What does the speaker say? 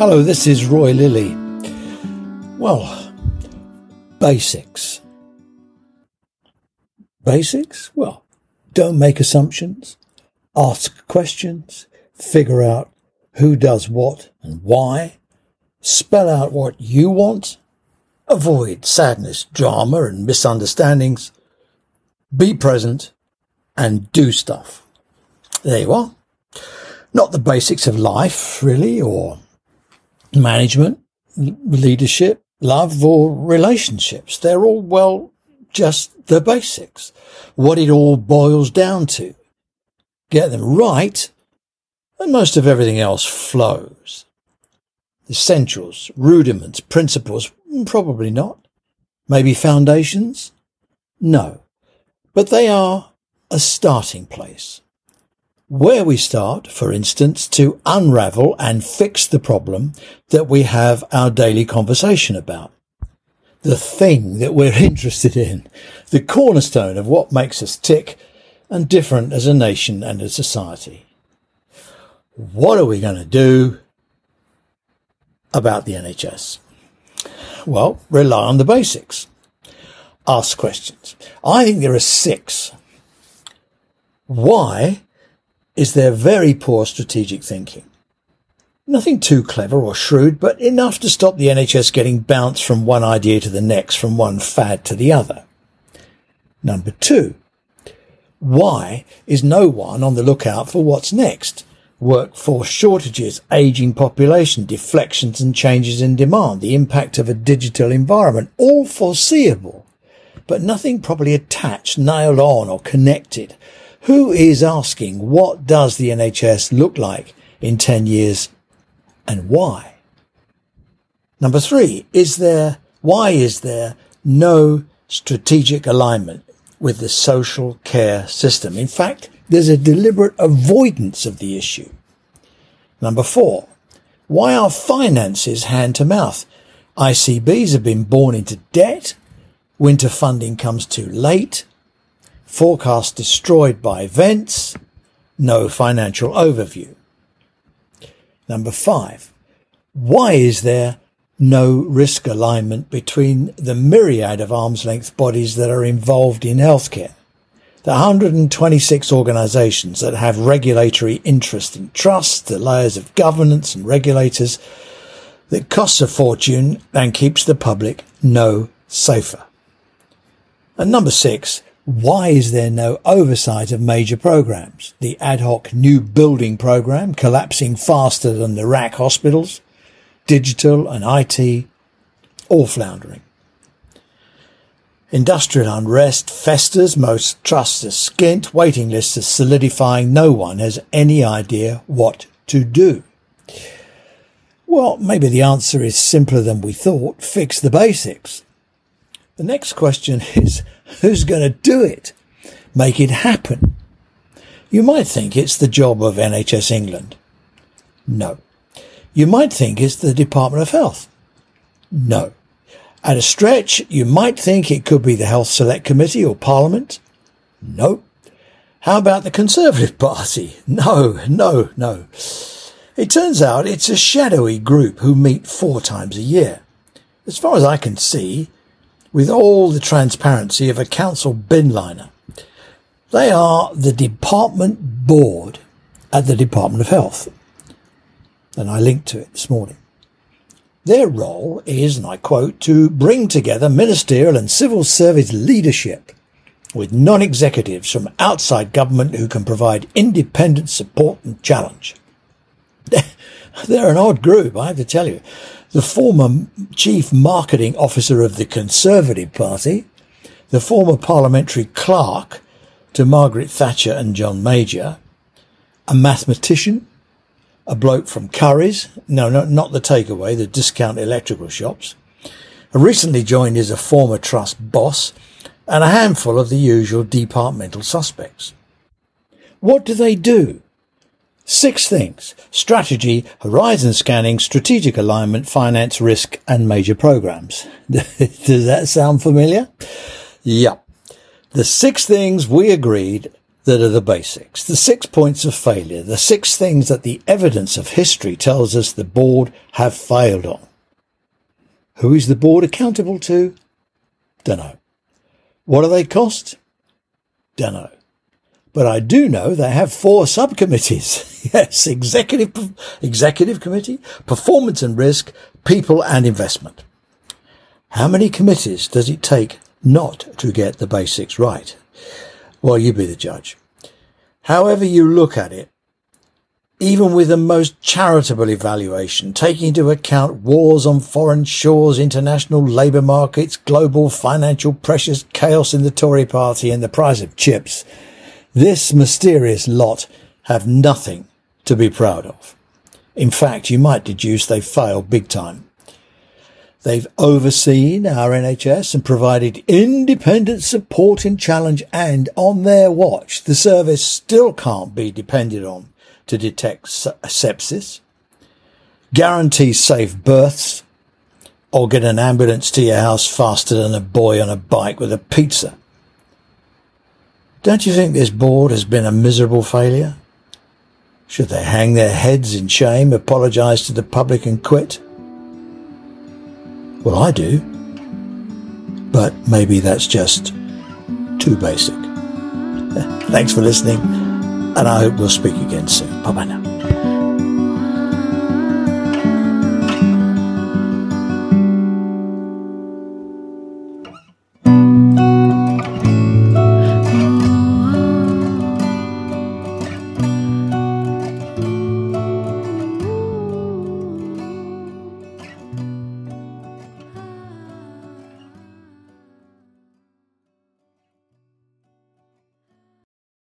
Hello, this is Roy Lilly. Well, basics. Basics? Well, don't make assumptions, ask questions, figure out who does what and why, spell out what you want, avoid sadness, drama, and misunderstandings, be present, and do stuff. There you are. Not the basics of life, really, or management, leadership, love, or relationships. They're all, well, just the basics. What it all boils down to. Get them right, and most of everything else flows. Essentials, rudiments, principles, probably not. Maybe foundations? No. But they are a starting place where we start, for instance, to unravel and fix the problem that we have our daily conversation about. The thing that we're interested in, the cornerstone of what makes us tick and different as a nation and a society. What are we going to do about the NHS? Well, rely on the basics. Ask questions. I think there are six. Why is their very poor strategic thinking. Nothing too clever or shrewd, but enough to stop the NHS getting bounced from one idea to the next, from one fad to the other. Number two, why is no one on the lookout for what's next? Workforce shortages, aging population, deflections and changes in demand, the impact of a digital environment, all foreseeable, but nothing properly attached, nailed on or connected who is asking what does the NHS look like in 10 years and why? Number three, is there, why is there no strategic alignment with the social care system? In fact, there's a deliberate avoidance of the issue. Number four, why are finances hand to mouth? ICBs have been born into debt. Winter funding comes too late forecast destroyed by events, no financial overview. Number five, why is there no risk alignment between the myriad of arm's length bodies that are involved in healthcare? The 126 organisations that have regulatory interest and trust, the layers of governance and regulators that costs a fortune and keeps the public no safer. And number six, why is there no oversight of major programs? The ad hoc new building program collapsing faster than the RAAC hospitals, digital and IT, all floundering. Industrial unrest festers, most trusts are skint, waiting lists are solidifying, no one has any idea what to do. Well, maybe the answer is simpler than we thought. Fix the basics. The next question is, who's going to do it? Make it happen? You might think it's the job of NHS England. No. You might think it's the Department of Health. No. At a stretch, you might think it could be the Health Select Committee or Parliament. No. How about the Conservative Party? No, no, no. It turns out it's a shadowy group who meet four times a year. As far as I can see, with all the transparency of a council bin liner. They are the department board at the Department of Health. And I linked to it this morning. Their role is, and I quote, to bring together ministerial and civil service leadership with non-executives from outside government who can provide independent support and challenge. They're an odd group, I have to tell you the former chief marketing officer of the Conservative Party, the former parliamentary clerk to Margaret Thatcher and John Major, a mathematician, a bloke from Curry's, no, no, not the takeaway, the discount electrical shops, recently joined as a former trust boss, and a handful of the usual departmental suspects. What do they do? Six things. Strategy, horizon scanning, strategic alignment, finance, risk, and major programs. Does that sound familiar? Yep. The six things we agreed that are the basics, the six points of failure, the six things that the evidence of history tells us the board have failed on. Who is the board accountable to? Dunno. What do they cost? Dunno. But I do know they have four subcommittees. yes, executive, executive committee, performance and risk, people and investment. How many committees does it take not to get the basics right? Well, you be the judge. However you look at it, even with the most charitable evaluation, taking into account wars on foreign shores, international labour markets, global financial pressures, chaos in the Tory party and the price of chips, this mysterious lot have nothing to be proud of. In fact, you might deduce they failed big time. They've overseen our NHS and provided independent support and challenge and on their watch, the service still can't be depended on to detect sepsis, guarantee safe births, or get an ambulance to your house faster than a boy on a bike with a pizza. Don't you think this board has been a miserable failure? Should they hang their heads in shame, apologise to the public and quit? Well, I do. But maybe that's just too basic. Thanks for listening, and I hope we'll speak again soon. Bye bye now.